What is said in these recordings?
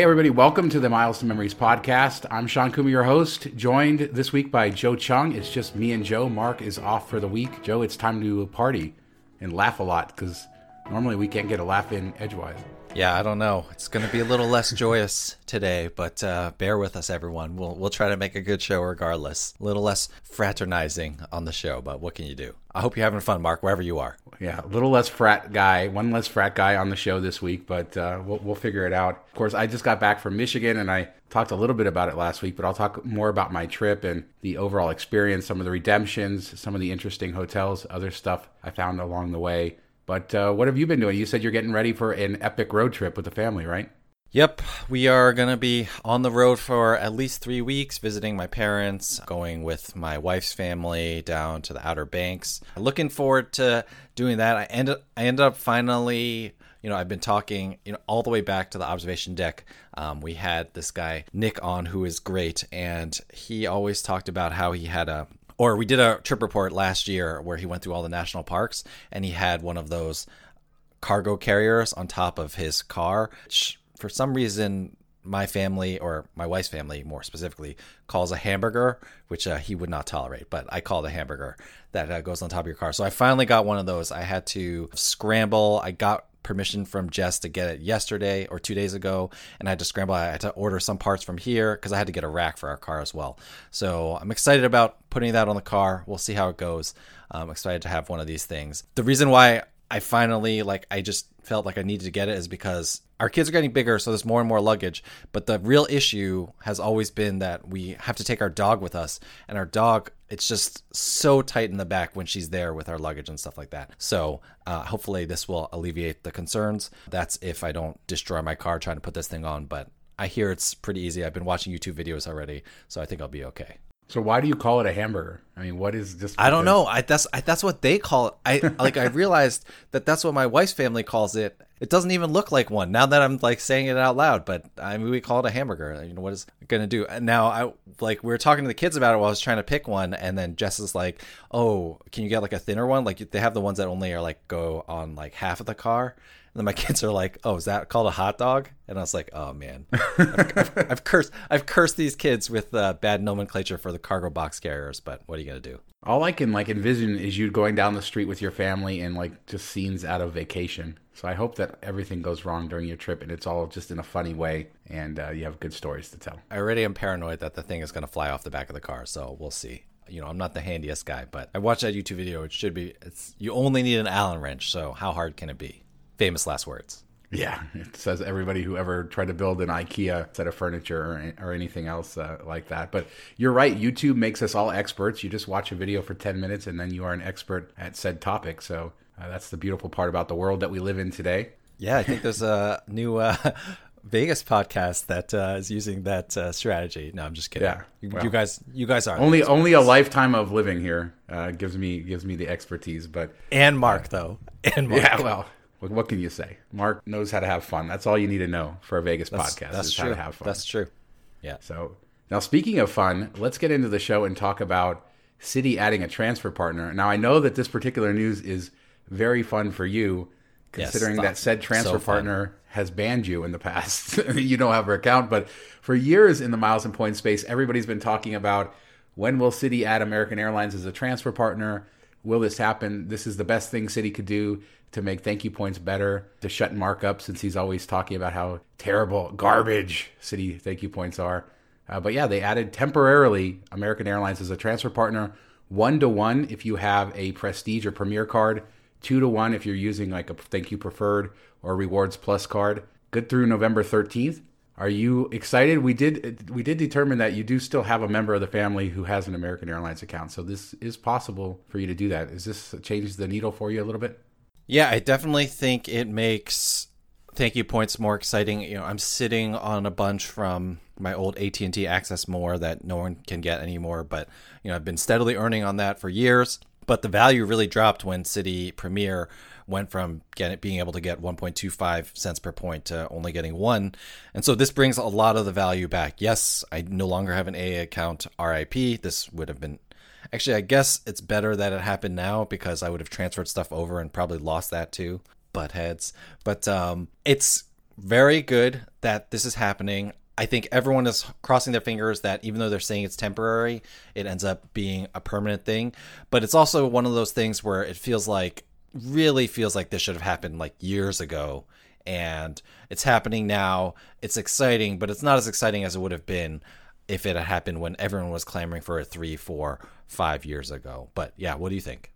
Hey, everybody, welcome to the Miles to Memories podcast. I'm Shawn Coomer, your host, joined this week by Joe Chung. It's just me and Joe. Mark is off for the week. Joe, it's time to party and laugh a lot because normally we can't get a laugh in edgewise. Yeah, I don't know. It's going to be a little less joyous today, but uh, bear with us, everyone. We'll we'll try to make a good show regardless. A little less fraternizing on the show, but what can you do? I hope you're having fun, Mark, wherever you are. Yeah, a little less frat guy, one less frat guy on the show this week, but uh, we'll, we'll figure it out. Of course, I just got back from Michigan and I talked a little bit about it last week, but I'll talk more about my trip and the overall experience, some of the redemptions, some of the interesting hotels, other stuff I found along the way. But uh, what have you been doing? You said you're getting ready for an epic road trip with the family, right? Yep, we are going to be on the road for at least three weeks, visiting my parents, going with my wife's family down to the Outer Banks. Looking forward to doing that. I ended, I ended up finally, you know, I've been talking, you know, all the way back to the observation deck. Um, we had this guy, Nick, on who is great, and he always talked about how he had a or we did a trip report last year where he went through all the national parks and he had one of those cargo carriers on top of his car. Which for some reason, my family or my wife's family more specifically calls a hamburger, which uh, he would not tolerate, but I call a hamburger that uh, goes on top of your car. So I finally got one of those. I had to scramble. I got permission from Jess to get it yesterday or two days ago, and I had to scramble. I had to order some parts from here because I had to get a rack for our car as well. So I'm excited about putting that on the car. We'll see how it goes. I'm excited to have one of these things. The reason why I finally like I just felt like I needed to get it is because our kids are getting bigger, so there's more and more luggage. But the real issue has always been that we have to take our dog with us, and our dog, it's just so tight in the back when she's there with our luggage and stuff like that. So uh, hopefully, this will alleviate the concerns. That's if I don't destroy my car trying to put this thing on, but I hear it's pretty easy. I've been watching YouTube videos already, so I think I'll be okay. So why do you call it a hamburger? I mean, what is this? I don't know. I that's I, that's what they call it. I like I realized that that's what my wife's family calls it. It doesn't even look like one now that I'm like saying it out loud. But I mean, we call it a hamburger. You know what is it gonna do? And now I like we were talking to the kids about it while I was trying to pick one, and then Jess is like, "Oh, can you get like a thinner one? Like they have the ones that only are like go on like half of the car." And then my kids are like, "Oh, is that called a hot dog?" And I was like, "Oh man, I've, I've, I've cursed I've cursed these kids with uh, bad nomenclature for the cargo box carriers." But what are you gonna do? All I can like envision is you going down the street with your family and like just scenes out of vacation. So I hope that everything goes wrong during your trip and it's all just in a funny way and uh, you have good stories to tell. I already am paranoid that the thing is gonna fly off the back of the car, so we'll see. You know, I'm not the handiest guy, but I watched that YouTube video. It should be. It's you only need an Allen wrench, so how hard can it be? Famous last words. Yeah, it says everybody who ever tried to build an IKEA set of furniture or, or anything else uh, like that. But you're right, YouTube makes us all experts. You just watch a video for 10 minutes and then you are an expert at said topic. So uh, that's the beautiful part about the world that we live in today. Yeah, I think there's a new uh, Vegas podcast that uh, is using that uh, strategy. No, I'm just kidding. Yeah, you, well, you guys, you guys are only only a lifetime of living here uh, gives me gives me the expertise. But and Mark though, and Mark. yeah, well. What, what can you say? Mark knows how to have fun. That's all you need to know for a Vegas that's, podcast. That's is true. How to have fun. That's true. Yeah. So now, speaking of fun, let's get into the show and talk about Citi adding a transfer partner. Now, I know that this particular news is very fun for you, considering yes, that said transfer so partner has banned you in the past. you don't have her account, but for years in the miles and points space, everybody's been talking about when will Citi add American Airlines as a transfer partner? Will this happen? This is the best thing Citi could do to make thank you points better, to shut Mark up since he's always talking about how terrible, garbage Citi thank you points are. Uh, but yeah, they added temporarily American Airlines as a transfer partner, one to one if you have a Prestige or Premier card, two to one if you're using like a Thank You Preferred or Rewards Plus card. Good through November 13th. Are you excited? We did we did determine that you do still have a member of the family who has an American Airlines account, so this is possible for you to do that. Is this changes the needle for you a little bit? Yeah, I definitely think it makes thank you points more exciting. You know, I'm sitting on a bunch from my old AT&T Access More that no one can get anymore, but you know, I've been steadily earning on that for years, but the value really dropped when Citi Premier went from being able to get 1.25 cents per point to only getting 1. And so this brings a lot of the value back. Yes, I no longer have an A account RIP. This would have been Actually, I guess it's better that it happened now because I would have transferred stuff over and probably lost that too. Butt heads. But um, it's very good that this is happening. I think everyone is crossing their fingers that even though they're saying it's temporary, it ends up being a permanent thing. But it's also one of those things where it feels like, really feels like this should have happened like years ago. And it's happening now. It's exciting, but it's not as exciting as it would have been if it had happened when everyone was clamoring for it three, four, five years ago. But yeah, what do you think?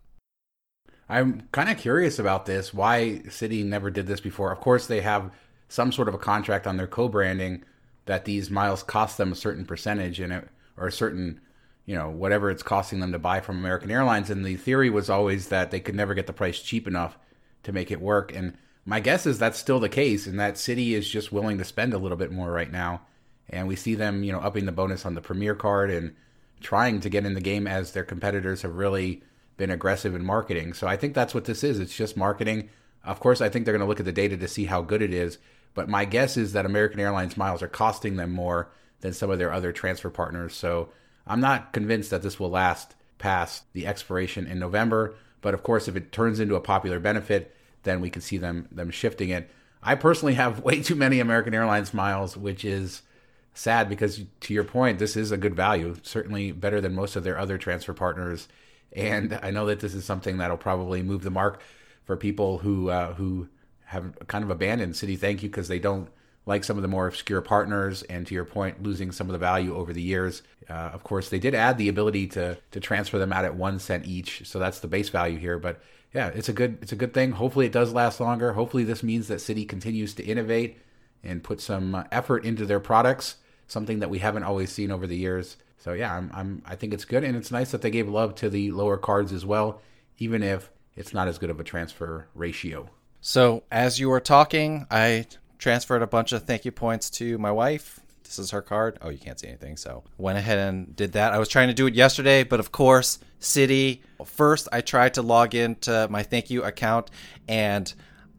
I'm kind of curious about this. Why Citi never did this before? Of course, they have some sort of a contract on their co-branding that these miles cost them a certain percentage in it or a certain, you know, whatever it's costing them to buy from American Airlines. And the theory was always that they could never get the price cheap enough to make it work. And my guess is that's still the case, and that Citi is just willing to spend a little bit more right now and we see them, you know, upping the bonus on the Premier card and trying to get in the game as their competitors have really been aggressive in marketing. So I think that's what this is. It's just marketing. Of course, I think they're going to look at the data to see how good it is. But my guess is that American Airlines miles are costing them more than some of their other transfer partners. So I'm not convinced that this will last past the expiration in November. But of course, if it turns into a popular benefit, then we can see them them shifting it. I personally have way too many American Airlines miles, which is sad because to your point, this is a good value, certainly better than most of their other transfer partners. And I know that this is something that'll probably move the mark for people who uh, who have kind of abandoned Citi Thank You because they don't like some of the more obscure partners. And to your point, losing some of the value over the years. Uh, of course, they did add the ability to to transfer them out at one cent each, so that's the base value here. But yeah, it's a good it's a good thing. Hopefully, it does last longer. Hopefully, this means that Citi continues to innovate and put some effort into their products something that we haven't always seen over the years. So yeah, I'm, I'm I think it's good, and it's nice that they gave love to the lower cards as well, even if it's not as good of a transfer ratio. So as you were talking, I transferred a bunch of thank you points to my wife. This is her card. Oh, you can't see anything. So went ahead and did that. I was trying to do it yesterday, but of course, Citi. First, I tried to log into my thank you account, and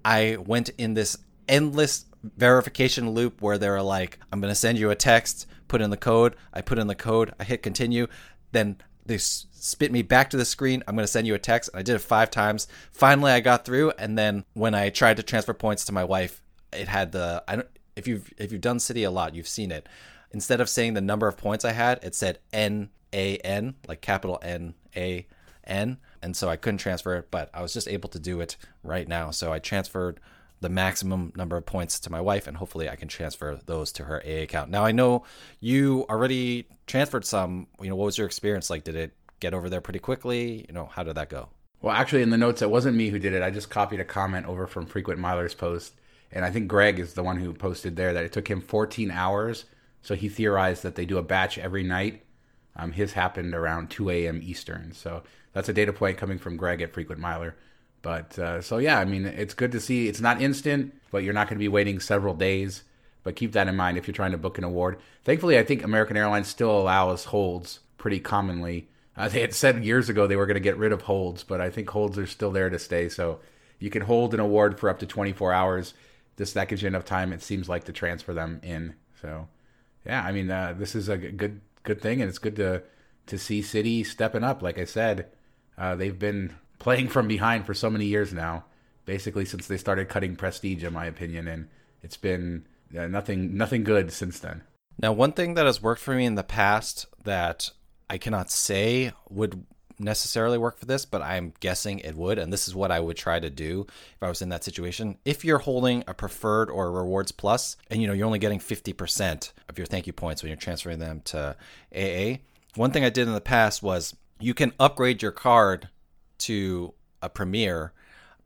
I went in this endless verification loop where they're like, I'm going to send you a text, put in the code. I put in the code, I hit continue. Then they spit me back to the screen. I'm going to send you a text. I did it five times. Finally, I got through. And then when I tried to transfer points to my wife, it had the, I don't, if you've, if you've done Citi a lot, you've seen it. Instead of saying the number of points I had, it said N A N, like capital N A N. And so I couldn't transfer it, but I was just able to do it right now. So I transferred the maximum number of points to my wife, and hopefully I can transfer those to her A account. Now I know you already transferred some. You know, what was your experience like? Did it get over there pretty quickly? You know, how did that go? Well, actually, in the notes, it wasn't me who did it. I just copied a comment over from Frequent Miler's post, and I think Greg is the one who posted there that it took him 14 hours. So he theorized that they do a batch every night. Um, his happened around 2 a.m. Eastern. So that's a data point coming from Greg at Frequent Miler. But uh, so yeah, I mean, it's good to see. It's not instant, but you're not going to be waiting several days. But keep that in mind if you're trying to book an award. Thankfully, I think American Airlines still allows holds pretty commonly. Uh, they had said years ago they were going to get rid of holds, but I think holds are still there to stay. So you can hold an award for up to 24 hours. This that gives you enough time. It seems like to transfer them in. So yeah, I mean, uh, this is a good good thing, and it's good to to see Citi stepping up. Like I said, uh, they've been playing from behind for so many years now, basically since they started cutting prestige, in my opinion, and it's been uh, nothing nothing good since then. Now, one thing that has worked for me in the past that I cannot say would necessarily work for this, but I'm guessing it would, and this is what I would try to do if I was in that situation. If you're holding a preferred or a rewards plus, and you know you're only getting 50% of your thank you points when you're transferring them to AA, one thing I did in the past was you can upgrade your card to a premier,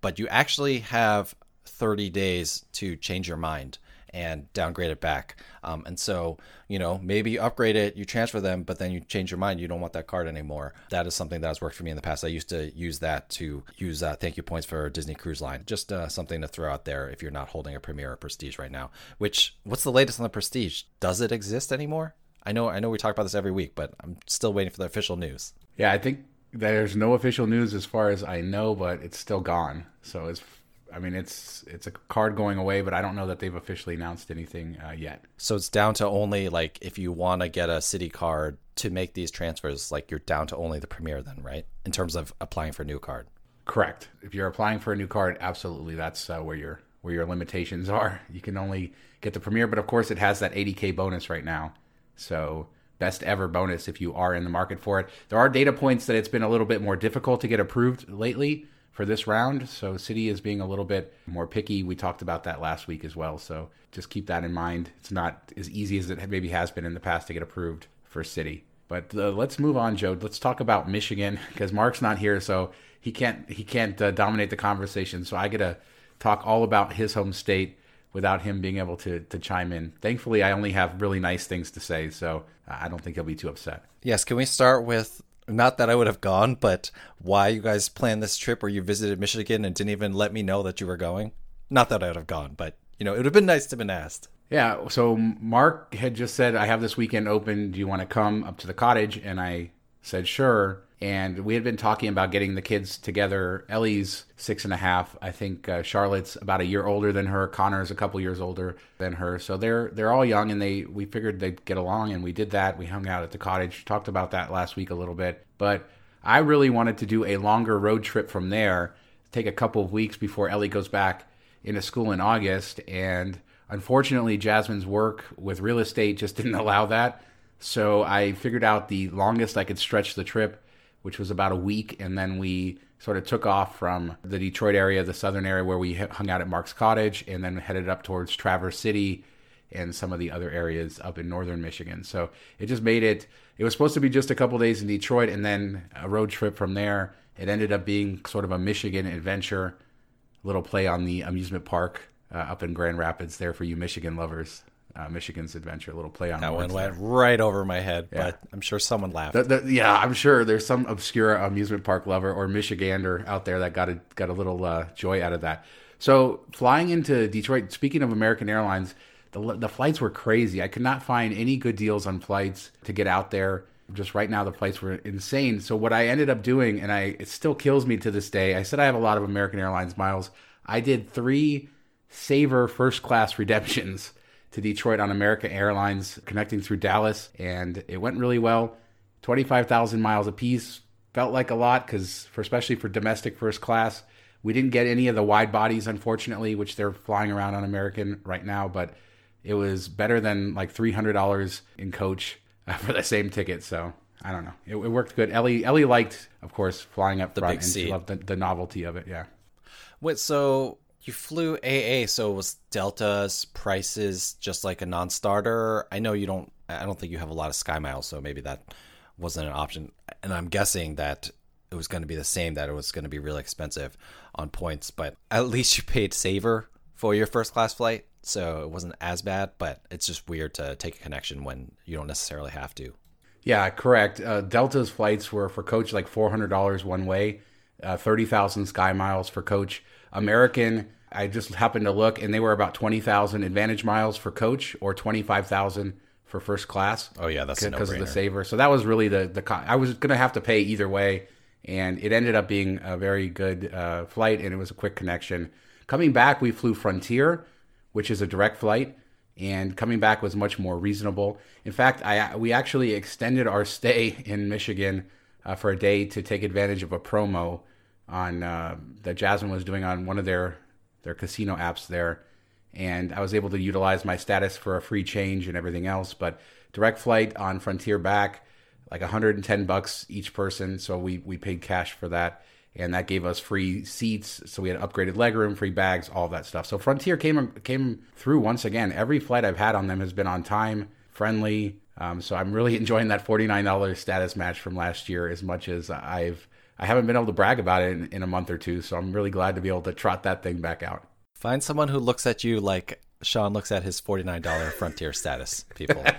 but you actually have 30 days to change your mind. And downgrade it back. Um, and so, you know, maybe you upgrade it, you transfer them, but then you change your mind, you don't want that card anymore. That is something that has worked for me in the past. I used to use that to use uh, thank you points for Disney Cruise Line. Just uh, something to throw out there if you're not holding a Premier or Prestige right now. Which, what's the latest on the Prestige? Does it exist anymore? I know, I know, we talk about this every week, but I'm still waiting for the official news. Yeah, I think there's no official news as far as I know, but it's still gone. So it's I mean, it's it's a card going away, but I don't know that they've officially announced anything uh, yet. So it's down to only like if you want to get a Citi card to make these transfers, like you're down to only the premier then, right? In terms of applying for a new card. Correct. If you're applying for a new card, absolutely, that's uh, where your where your limitations are. You can only get the premier, but of course, it has that 80k bonus right now. So best ever bonus if you are in the market for it. There are data points that it's been a little bit more difficult to get approved lately for this round. So Citi is being a little bit more picky. We talked about that last week as well. So just keep that in mind. It's not as easy as it maybe has been in the past to get approved for Citi. But uh, let's move on, Joe. Let's talk about Michigan because Mark's not here, so he can't he can't uh, dominate the conversation. So I get to talk all about his home state without him being able to to chime in. Thankfully, I only have really nice things to say, so I don't think he'll be too upset. Yes, can we start with not that I would have gone, but why you guys planned this trip where you visited Michigan and didn't even let me know that you were going? Not that I would have gone, but you know, it would have been nice to have been asked. Yeah, so Mark had just said, I have this weekend open. Do you want to come up to the cottage? And I said, sure and we had been talking about getting the kids together. Ellie's six and a half. I think uh, Charlotte's about a year older than her. Connor's a couple years older than her. So they're they're all young, and they we figured they'd get along, and we did that. We hung out at the cottage, talked about that last week a little bit. But I really wanted to do a longer road trip from there, take a couple of weeks before Ellie goes back into school in August, and unfortunately, Jasmine's work with real estate just didn't allow that. So I figured out the longest I could stretch the trip which was about a week, and then we sort of took off from the Detroit area, the southern area where we hung out at Mark's Cottage, and then headed up towards Traverse City and some of the other areas up in northern Michigan. So it just made it. It was supposed to be just a couple days in Detroit and then a road trip from there. It ended up being sort of a Michigan adventure, little play on the amusement park uh, up in Grand Rapids there for you Michigan lovers uh, Michigan's Adventure, a little play on that one went there. right over my head, yeah. but I'm sure someone laughed. The, the, yeah, I'm sure there's some obscure amusement park lover or Michigander out there that got a got a little uh, joy out of that. So flying into Detroit. Speaking of American Airlines, the the flights were crazy. I could not find any good deals on flights to get out there. Just right now, the flights were insane. So what I ended up doing, and I it still kills me to this day. I said I have a lot of American Airlines miles. I did three Saver first class redemptions to Detroit on American Airlines, connecting through Dallas, and it went really well. 25,000 miles apiece felt like a lot because, for especially for domestic first class, we didn't get any of the wide bodies, unfortunately, which they're flying around on American right now. But it was better than like $300 in coach uh, for the same ticket. So I don't know. It, it, worked good. Ellie Ellie liked, of course, flying up the front, and seat. she loved the, the novelty of it. Yeah. Wait, so you flew AA, so it was Delta's prices just like a non-starter? I know you don't. I don't think you have a lot of Sky Miles, so maybe that wasn't an option. And I'm guessing that it was going to be the same. That it was going to be really expensive on points, but at least you paid Saver for your first class flight, so it wasn't as bad. But it's just weird to take a connection when you don't necessarily have to. Yeah, correct. Uh, Delta's flights were for coach like four hundred dollars one way, uh, thirty thousand Sky Miles for coach. American, I just happened to look, and they were about twenty thousand Advantage miles for coach, or twenty five thousand for first class. Oh yeah, that's because of the saver. So that was really the the. I was going to have to pay either way, and it ended up being a very good uh, flight, and it was a quick connection. Coming back, we flew Frontier, which is a direct flight, and coming back was much more reasonable. In fact, I we actually extended our stay in Michigan uh, for a day to take advantage of a promo on uh, that Jasmine was doing on one of their their casino apps there, and I was able to utilize my status for a free change and everything else. But direct flight on Frontier back, like 110 bucks each person, so we we paid cash for that, and that gave us free seats. So we had upgraded legroom, free bags, all that stuff. So Frontier came came through once again. Every flight I've had on them has been on time, friendly. Um, so I'm really enjoying that $49 status match from last year as much as I've I haven't been able to brag about it in, in a month or two, so I'm really glad to be able to trot that thing back out. Find someone who looks at you like Shawn looks at his $49 Frontier status, people.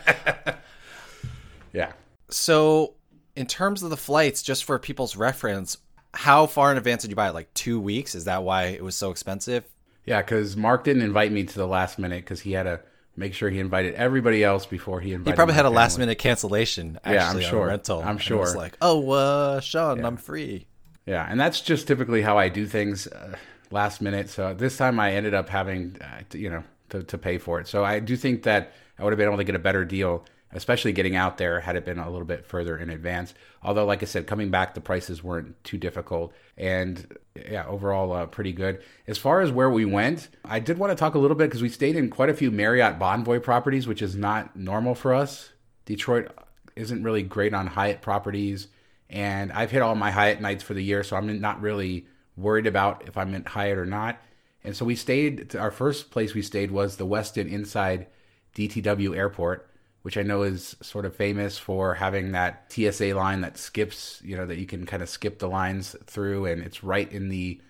Yeah. So, in terms of the flights, just for people's reference, how far in advance did you buy it? Like two weeks? Is that why it was so expensive? Yeah, because Mark didn't invite me to the last minute because he had to make sure he invited everybody else before he invited. He probably had a family. last minute cancellation. Actually, Yeah, I'm on sure. rental. I'm And it was sure. like, oh, uh, Shawn, I'm free. Yeah, and that's just typically how I do things, uh, last minute. So this time I ended up having, uh, to, you know, to, to pay for it. So I do think that I would have been able to get a better deal, especially getting out there had it been a little bit further in advance. Although, like I said, coming back, the prices weren't too difficult, and yeah, overall uh, pretty good. As far as where we went, I did want to talk a little bit because we stayed in quite a few Marriott Bonvoy properties, which is not normal for us. Detroit isn't really great on Hyatt properties, and I've hit all my Hyatt nights for the year, so I'm not really worried about if I'm in Hyatt or not. And so we stayed. Our first place we stayed was the Westin inside DTW Airport, which I know is sort of famous for having that TSA line that skips. You know that you can kind of skip the lines through, and it's right in the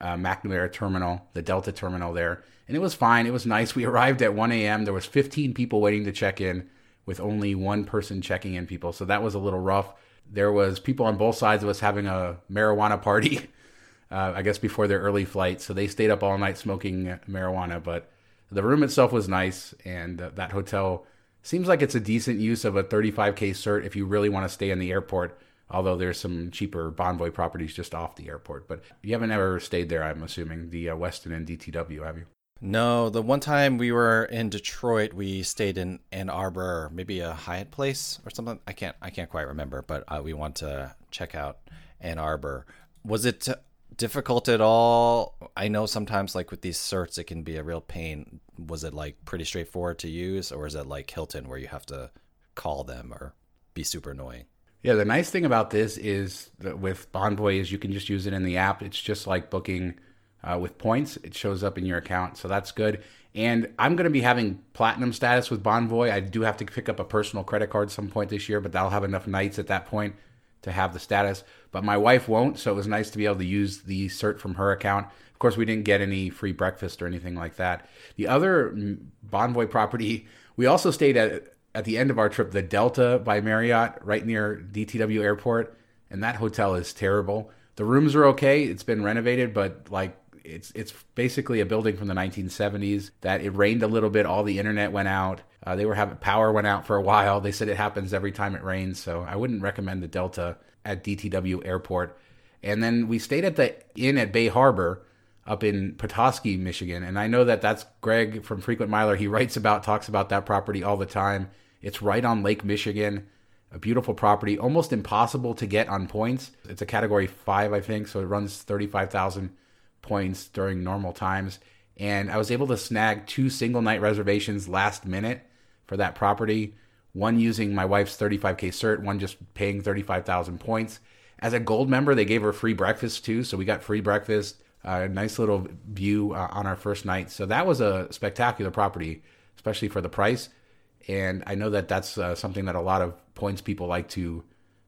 uh, McNamara terminal, the Delta terminal there. And it was fine. It was nice. We arrived at 1 a.m. There was 15 people waiting to check in, with only one person checking in people. So that was a little rough. There was people on both sides of us having a marijuana party. Uh, I guess before their early flight, so they stayed up all night smoking marijuana. But the room itself was nice, and uh, that hotel seems like it's a decent use of a 35k cert if you really want to stay in the airport. Although there's some cheaper Bonvoy properties just off the airport, but you haven't ever stayed there. I'm assuming the uh, Westin and DTW, have you? No, the one time we were in Detroit, we stayed in Ann Arbor, maybe a Hyatt place or something. I can't, I can't quite remember, but uh, we want to check out Ann Arbor. Was it difficult at all? I know sometimes, like with these certs, it can be a real pain. Was it like pretty straightforward to use, or is it like Hilton where you have to call them or be super annoying? Yeah, the nice thing about this is that with Bonvoy is you can just use it in the app. It's just like booking uh, with points. It shows up in your account, so that's good. And I'm going to be having platinum status with Bonvoy. I do have to pick up a personal credit card some point this year, but I'll have enough nights at that point to have the status. But my wife won't, so it was nice to be able to use the cert from her account. Of course, we didn't get any free breakfast or anything like that. The other mm, Bonvoy property, we also stayed at at the end of our trip, the Delta by Marriott, right near DTW Airport, and that hotel is terrible. The rooms are okay; it's been renovated, but like it's it's basically a building from the 1970s. That it rained a little bit, all the internet went out. Uh, they were having power went out for a while. They said it happens every time it rains, so I wouldn't recommend the Delta at DTW Airport. And then we stayed at the inn at Bay Harbor up in Petoskey, Michigan. And I know that that's Greg from Frequent Miler. He writes about, talks about that property all the time. It's right on Lake Michigan, a beautiful property, almost impossible to get on points. It's a category five, I think, so it runs 35,000 points during normal times. And I was able to snag two single night reservations last minute for that property. One using my wife's 35k cert, one just paying 35,000 points. As a gold member, they gave her free breakfast too, so we got free breakfast, a nice little view uh, on our first night. So that was a spectacular property, especially for the price. And I know that that's uh, something that a lot of points people like to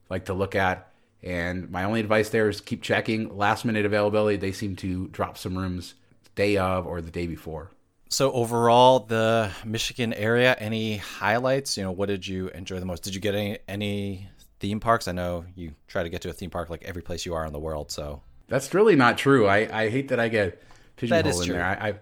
like to look at. And my only advice there is keep checking last minute availability. They seem to drop some rooms day of or the day before. So overall, the Michigan area, any highlights? You know, what did you enjoy the most? Did you get any any theme parks? I know you try to get to a theme park like every place you are in the world. So that's really not true. I, I hate that I get pigeonholed in true. there. I, I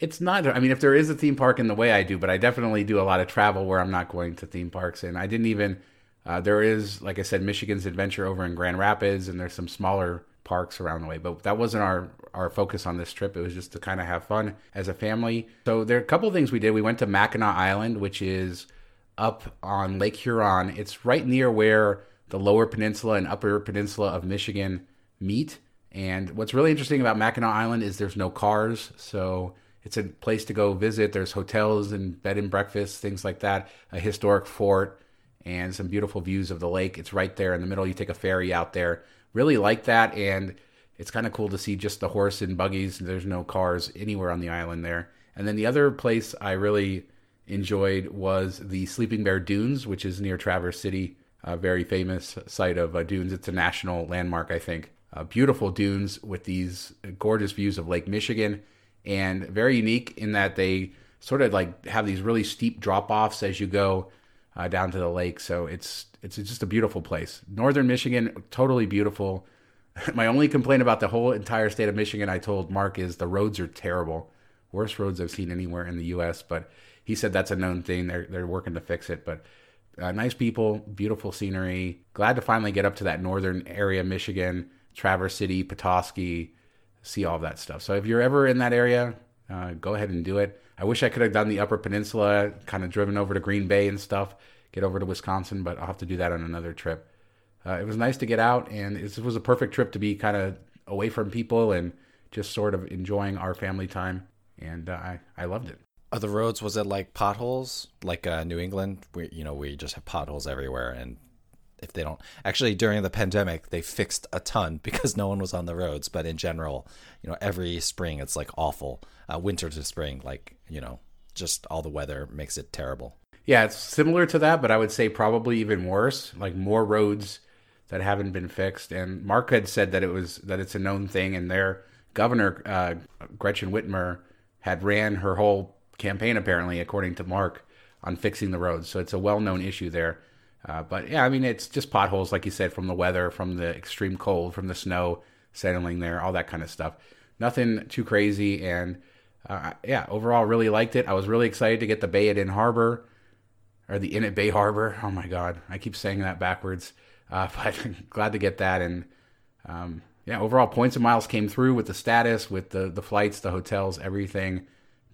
it's not. I mean, if there is a theme park in the way I do, but I definitely do a lot of travel where I'm not going to theme parks, and I didn't even. Uh, there is, like I said, Michigan's Adventure over in Grand Rapids, and there's some smaller parks around the way. But that wasn't our our focus on this trip. It was just to kind of have fun as a family. So there are a couple of things we did. We went to Mackinac Island, which is up on Lake Huron. It's right near where the Lower Peninsula and Upper Peninsula of Michigan meet. And what's really interesting about Mackinac Island is there's no cars, so it's a place to go visit. There's hotels and bed and breakfast, things like that. A historic fort and some beautiful views of the lake. It's right there in the middle. You take a ferry out there. Really like that, and it's kind of cool to see just the horse and buggies. There's no cars anywhere on the island there. And then the other place I really enjoyed was the Sleeping Bear Dunes, which is near Traverse City, a very famous site of uh, dunes. It's a national landmark, I think. Uh, beautiful dunes with these gorgeous views of Lake Michigan, and very unique in that they sort of like have these really steep drop offs as you go uh, down to the lake. So it's it's just a beautiful place. Northern Michigan, totally beautiful. My only complaint about the whole entire state of Michigan, I told Mark, is the roads are terrible. Worst roads I've seen anywhere in the U.S. But he said that's a known thing. They're they're working to fix it. But uh, nice people, beautiful scenery. Glad to finally get up to that northern area, Michigan, Traverse City, Petoskey, see all of that stuff. So if you're ever in that area, uh, go ahead and do it. I wish I could have done the Upper Peninsula, kind of driven over to Green Bay and stuff, get over to Wisconsin, but I'll have to do that on another trip. Uh, it was nice to get out, and it was a perfect trip to be kind of away from people and just sort of enjoying our family time. And uh, I, I loved it. Are the roads was it like potholes like uh, New England? We you know we just have potholes everywhere, and if they don't actually during the pandemic they fixed a ton because no one was on the roads. But in general, you know every spring it's like awful. Uh, winter to spring, like you know just all the weather makes it terrible. Yeah, it's similar to that, but I would say probably even worse. Like more roads that haven't been fixed. And Mark had said that it was that it's a known thing, and their governor uh, Gretchen Whitmer had ran her whole campaign apparently, according to Mark, on fixing the roads. So it's a well-known issue there. Uh, but yeah, I mean, it's just potholes, like you said, from the weather, from the extreme cold, from the snow settling there, all that kind of stuff. Nothing too crazy. And uh, yeah, overall, really liked it. I was really excited to get the Bay at In Harbor or the Inn at Bay Harbor. Oh my God, I keep saying that backwards. Uh, but glad to get that. And um, yeah, overall, points and miles came through with the status, with the, the flights, the hotels, everything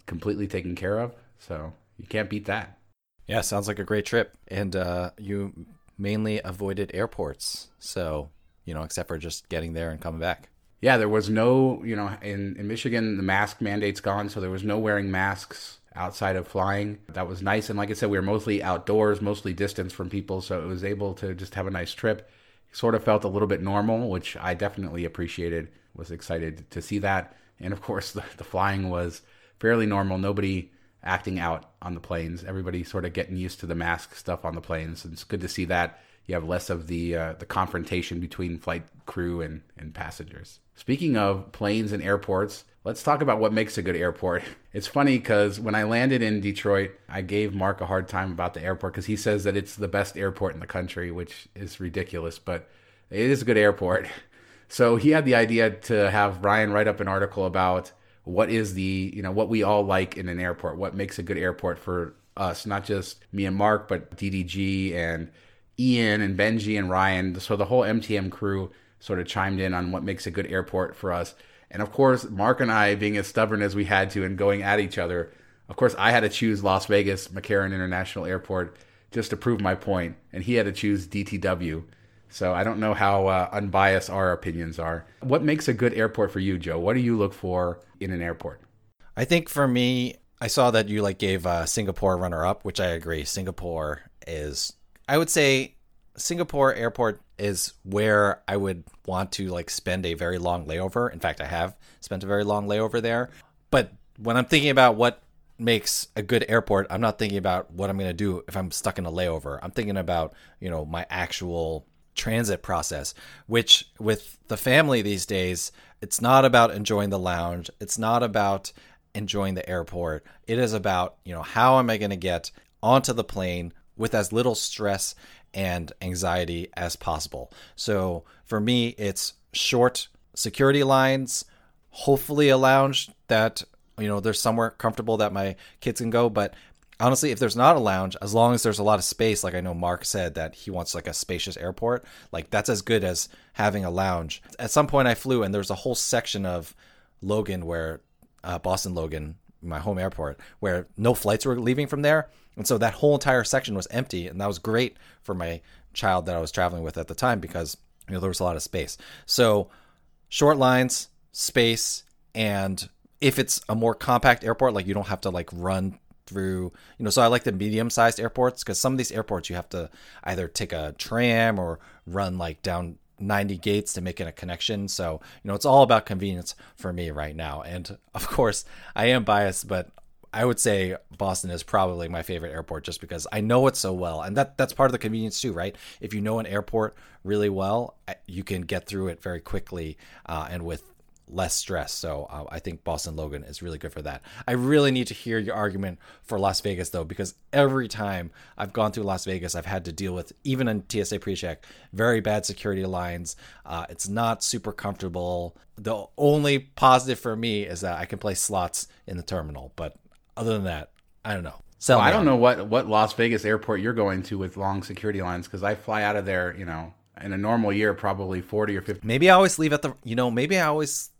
completely taken care of. So you can't beat that. Yeah, sounds like a great trip. And uh, you mainly avoided airports. So, you know, except for just getting there and coming back. Yeah, there was no, you know, in, in Michigan, the mask mandate's gone. So there was no wearing masks outside of flying. That was nice. And like I said, we were mostly outdoors, mostly distance from people. So it was able to just have a nice trip. Sort of felt a little bit normal, which I definitely appreciated. Was excited to see that. And of course, the, the flying was fairly normal. Nobody acting out on the planes. Everybody sort of getting used to the mask stuff on the planes. It's good to see that you have less of the uh, the confrontation between flight crew and, and passengers. Speaking of planes and airports, let's talk about what makes a good airport. It's funny because when I landed in Detroit, I gave Mark a hard time about the airport because he says that it's the best airport in the country, which is ridiculous, but it is a good airport. So he had the idea to have Ryan write up an article about what is the you know what we all like in an airport what makes a good airport for us not just me and mark but ddg and ian and benji and ryan. So the whole mtm crew sort of chimed in on what makes a good airport for us. And of course mark and i being as stubborn as we had to and going at each other of course i had to choose las vegas mccarran international airport just to prove my point. And he had to choose dtw so I don't know how uh, unbiased our opinions are. What makes a good airport for you, Joe? What do you look for in an airport? I think for me, I saw that you like gave uh, Singapore runner up, which I agree. Singapore is, I would say, Singapore airport is where I would want to like spend a very long layover. In fact, I have spent a very long layover there. But when I'm thinking about what makes a good airport, I'm not thinking about what I'm going to do if I'm stuck in a layover. I'm thinking about, you know, my actual transit process, which with the family these days, it's not about enjoying the lounge. It's not about enjoying the airport. It is about, you know, how am I going to get onto the plane with as little stress and anxiety as possible. So for me, it's short security lines, hopefully a lounge that, you know, there's somewhere comfortable that my kids can go, but honestly, if there's not a lounge, as long as there's a lot of space, like I know Mark said that he wants like a spacious airport, like that's as good as having a lounge. At some point, I flew and there's a whole section of Logan where uh, Boston Logan, my home airport, where no flights were leaving from there, and so that whole entire section was empty, and that was great for my child that I was traveling with at the time because you know there was a lot of space. So short lines, space, and if it's a more compact airport, like you don't have to like run through you know so i like the medium sized airports because some of these airports you have to either take a tram or run like down 90 gates to make it a connection. So you know it's all about convenience for me right now. And of course i am biased but i would say boston is probably my favorite airport just because i know it so well. And that that's part of the convenience too right? If you know an airport really well you can get through it very quickly uh, and with less stress. So uh, I think Boston Logan is really good for that. I really need to hear your argument for Las Vegas though, because every time I've gone through Las Vegas, I've had to deal with even in TSA pre-check very bad security lines. Uh, it's not super comfortable. The only positive for me is that I can play slots in the terminal, but other than that, I don't know. So well, I don't know what what Las Vegas airport you're going to with long security lines because I fly out of there, you know, in a normal year probably 40 or 50 maybe i always leave at the you know maybe i always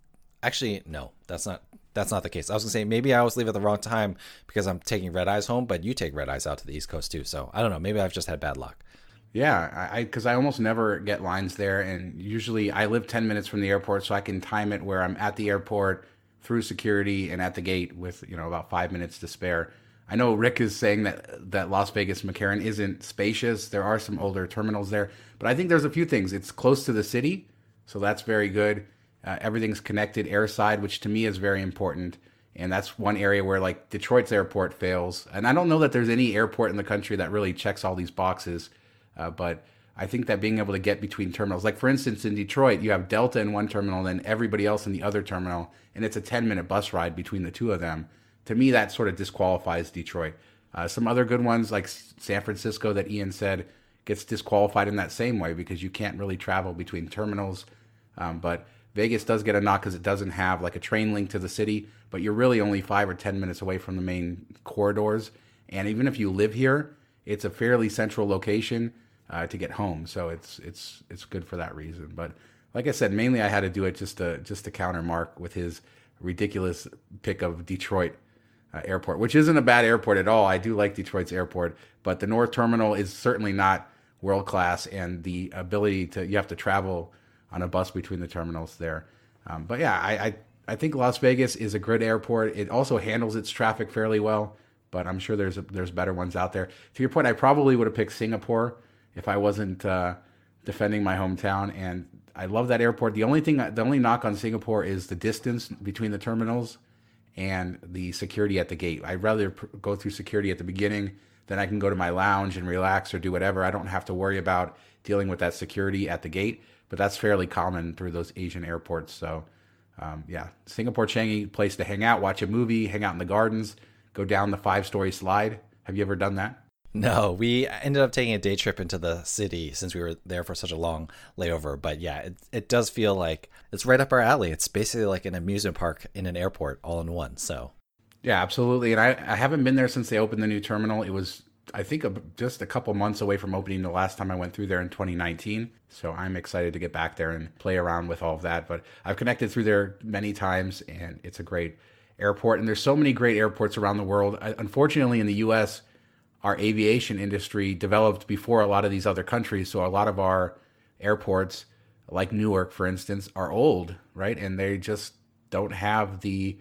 actually no that's not that's not the case i was gonna say maybe i always leave at the wrong time because i'm taking red eyes home but you take red eyes out to the east coast too so i don't know maybe i've just had bad luck yeah i because I, I almost never get lines there and usually i live 10 minutes from the airport so i can time it where i'm at the airport through security and at the gate with you know about five minutes to spare I know Rick is saying that that Las Vegas McCarran isn't spacious. There are some older terminals there, but I think there's a few things. It's close to the city, so that's very good. Uh, everything's connected airside, which to me is very important. And that's one area where like Detroit's airport fails. And I don't know that there's any airport in the country that really checks all these boxes, uh, but I think that being able to get between terminals, like for instance in Detroit, you have Delta in one terminal, and then everybody else in the other terminal, and it's a 10 minute bus ride between the two of them to me, that sort of disqualifies Detroit. Uh, some other good ones like San Francisco that Ian said gets disqualified in that same way because you can't really travel between terminals. Um, but Vegas does get a knock because it doesn't have like a train link to the city, but you're really only five or 10 minutes away from the main corridors. And even if you live here, it's a fairly central location uh, to get home. So it's, it's, it's good for that reason. But like I said, mainly I had to do it just to, just to counter Mark with his ridiculous pick of Detroit uh, airport, which isn't a bad airport at all. I do like Detroit's airport, but the North Terminal is certainly not world class, and the ability to you have to travel on a bus between the terminals there. Um, but yeah, I, I I think Las Vegas is a good airport. It also handles its traffic fairly well, but I'm sure there's a, there's better ones out there. To your point, I probably would have picked Singapore if I wasn't uh, defending my hometown, and I love that airport. The only thing, the only knock on Singapore is the distance between the terminals and the security at the gate. I'd rather go through security at the beginning than I can go to my lounge and relax or do whatever. I don't have to worry about dealing with that security at the gate, but that's fairly common through those Asian airports. So, um, yeah, Singapore Changi, place to hang out, watch a movie, hang out in the gardens, go down the five story slide. Have you ever done that? No, we ended up taking a day trip into the city since we were there for such a long layover. But yeah, it, it does feel like it's right up our alley. It's basically like an amusement park in an airport all in one. So yeah, absolutely. And I, I haven't been there since they opened the new terminal. It was, I think, just a couple months away from opening the last time I went through there in 2019. So I'm excited to get back there and play around with all of that. But I've connected through there many times, and it's a great airport. And there's so many great airports around the world. Unfortunately, in the U.S., our aviation industry developed before a lot of these other countries. So a lot of our airports, like Newark, for instance, are old, right? And they just don't have the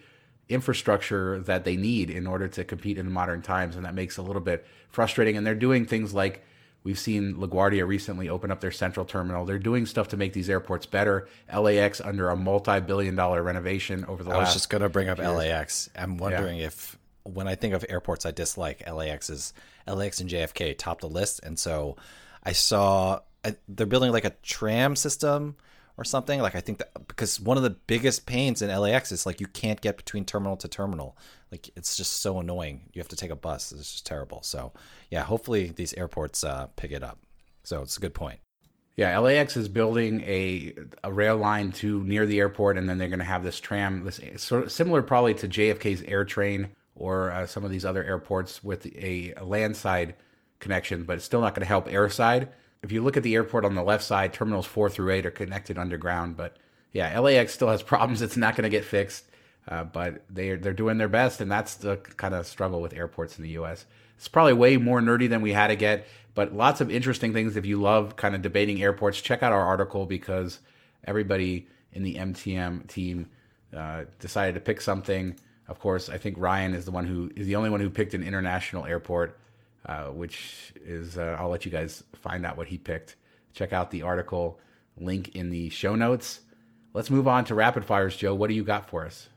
infrastructure that they need in order to compete in modern times. And that makes it a little bit frustrating. And they're doing things like we've seen LaGuardia recently open up their central terminal. They're doing stuff to make these airports better. LAX under a multi billion dollar renovation over the I last. I was just going to bring up years. LAX. I'm wondering yeah. if when I think of airports I dislike, LAX is LAX and JFK top the list, and so I saw uh, they're building like a tram system or something. Like I think that because one of the biggest pains in LAX is like you can't get between terminal to terminal. Like it's just so annoying. You have to take a bus. It's just terrible. So yeah, hopefully these airports uh, pick it up. So it's a good point. Yeah, LAX is building a a rail line to near the airport, and then they're going to have this tram, this sort of similar probably to JFK's AirTrain or uh, some of these other airports with a, a landside connection, but it's still not going to help airside. If you look at the airport on the left side, terminals four through eight are connected underground. But yeah, LAX still has problems. It's not going to get fixed, uh, but they're they're doing their best, and that's the kind of struggle with airports in the U.S. It's probably way more nerdy than we had to get, but lots of interesting things. If you love kind of debating airports, check out our article because everybody in the MTM team uh, decided to pick something of course, I think Ryan is the one who is the only one who picked an international airport, uh, which is uh, I'll let you guys find out what he picked. Check out the article link in the show notes. Let's move on to rapid fires, Joe. What do you got for us?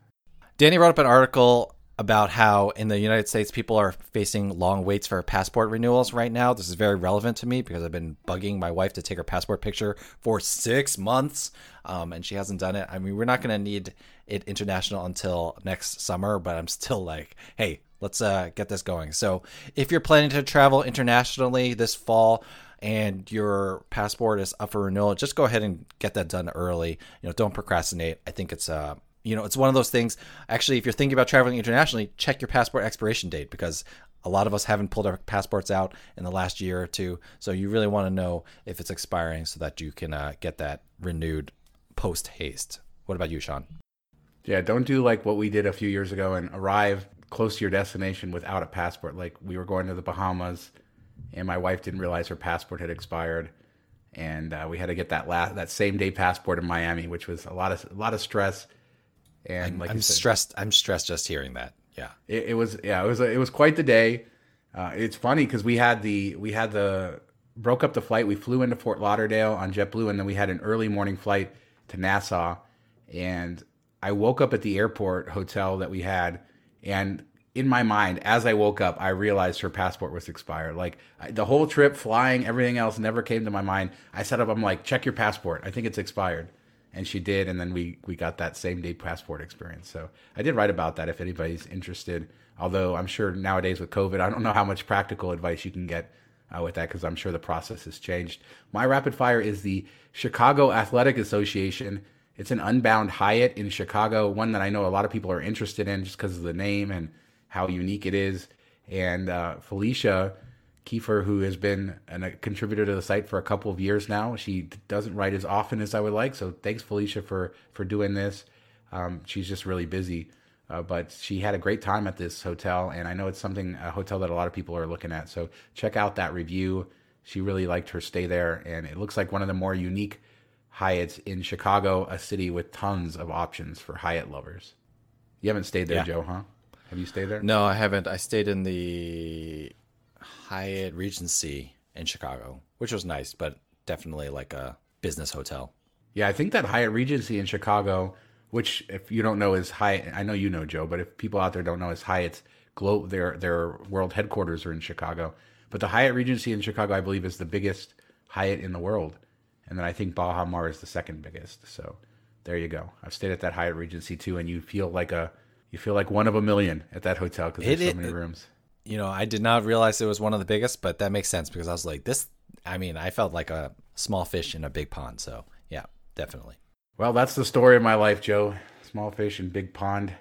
Danny wrote up an article about how in the United States people are facing long waits for passport renewals right now. This is very relevant to me because I've been bugging my wife to take her passport picture for six months, um, and she hasn't done it. I mean, we're not going to need it international until next summer, but I'm still like, hey, let's uh, get this going. So if you're planning to travel internationally this fall, and your passport is up for renewal, just go ahead and get that done early. You know, don't procrastinate. I think it's uh, you know, it's one of those things. Actually, if you're thinking about traveling internationally, check your passport expiration date because a lot of us haven't pulled our passports out in the last year or two. So you really want to know if it's expiring so that you can uh, get that renewed post haste. What about you, Sean? Yeah, don't do like what we did a few years ago and arrive close to your destination without a passport. Like we were going to the Bahamas, and my wife didn't realize her passport had expired, and uh, we had to get that last that same day passport in Miami, which was a lot of a lot of stress. And I'm, like I'm said, stressed. I'm stressed just hearing that. Yeah, it, it was. Yeah, it was. It was quite the day. Uh, it's funny because we had the we had the broke up the flight. We flew into Fort Lauderdale on JetBlue, and then we had an early morning flight to Nassau. And I woke up at the airport hotel that we had, and in my mind, as I woke up, I realized her passport was expired. Like the whole trip, flying, everything else never came to my mind. I set up. I'm like, check your passport. I think it's expired and she did and then we we got that same day passport experience so i did write about that if anybody's interested although i'm sure nowadays with covid i don't know how much practical advice you can get uh, with that because i'm sure the process has changed my rapid fire is the chicago athletic association it's an unbound hyatt in chicago one that i know a lot of people are interested in just because of the name and how unique it is and uh, felicia Kiefer, who has been a contributor to the site for a couple of years now. She doesn't write as often as I would like, so thanks Felicia for for doing this. Um, she's just really busy, uh, but she had a great time at this hotel, and I know it's something a hotel that a lot of people are looking at. So check out that review. She really liked her stay there, and it looks like one of the more unique Hyatts in Chicago, a city with tons of options for Hyatt lovers. You haven't stayed there, yeah. Joe, huh? Have you stayed there? No, I haven't. I stayed in the Hyatt Regency in Chicago, which was nice, but definitely like a business hotel. Yeah, I think that Hyatt Regency in Chicago, which if you don't know is Hyatt, I know you know Joe, but if people out there don't know is Hyatt's globe, their their world headquarters are in Chicago. But the Hyatt Regency in Chicago, I believe, is the biggest Hyatt in the world, and then I think Baha Mar is the second biggest. So there you go. I've stayed at that Hyatt Regency too, and you feel like a you feel like one of a million at that hotel because there's so many rooms you know, I did not realize it was one of the biggest, but that makes sense because I was like, this. I mean, I felt like a small fish in a big pond. So yeah, definitely. Well, that's the story of my life, Joe. Small fish in big pond,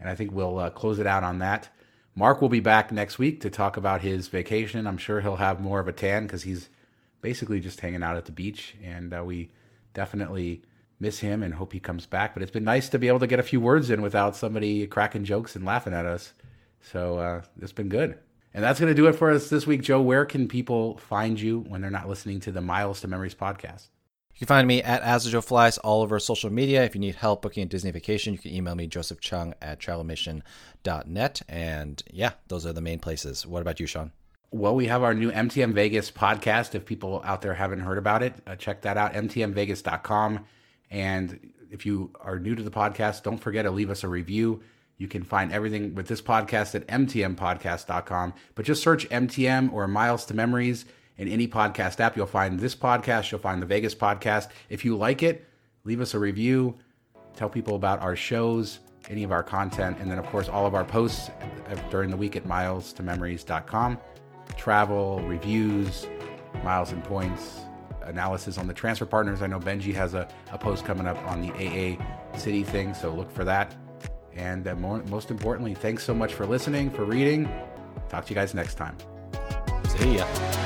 and I think we'll uh, close it out on that. Mark will be back next week to talk about his vacation. I'm sure he'll have more of a tan because he's basically just hanging out at the beach, and uh, we definitely miss him and hope he comes back. But it's been nice to be able to get a few words in without somebody cracking jokes and laughing at us. So uh, it's been good. And that's going to do it for us this week. Joe, where can people find you when they're not listening to the Miles to Memories podcast? You can find me at AsJoeFlies all over social media. If you need help booking a Disney vacation, you can email me, Joseph Chung at travelmission.net. And yeah, those are the main places. What about you, Shawn? Well, we have our new MTM Vegas podcast. If people out there haven't heard about it, uh, check that out, mtmvegas.com. And if you are new to the podcast, don't forget to leave us a review. You can find everything with this podcast at mtmpodcast.com. But just search MTM or Miles to Memories in any podcast app. You'll find this podcast, you'll find the Vegas podcast. If you like it, leave us a review, tell people about our shows, any of our content, and then, of course, all of our posts during the week at milestomemories.com. Travel, reviews, miles and points, analysis on the transfer partners. I know Benji has a, a post coming up on the AA Citi thing, so look for that. And uh, more, most importantly, thanks so much for listening, for reading. Talk to you guys next time. See ya.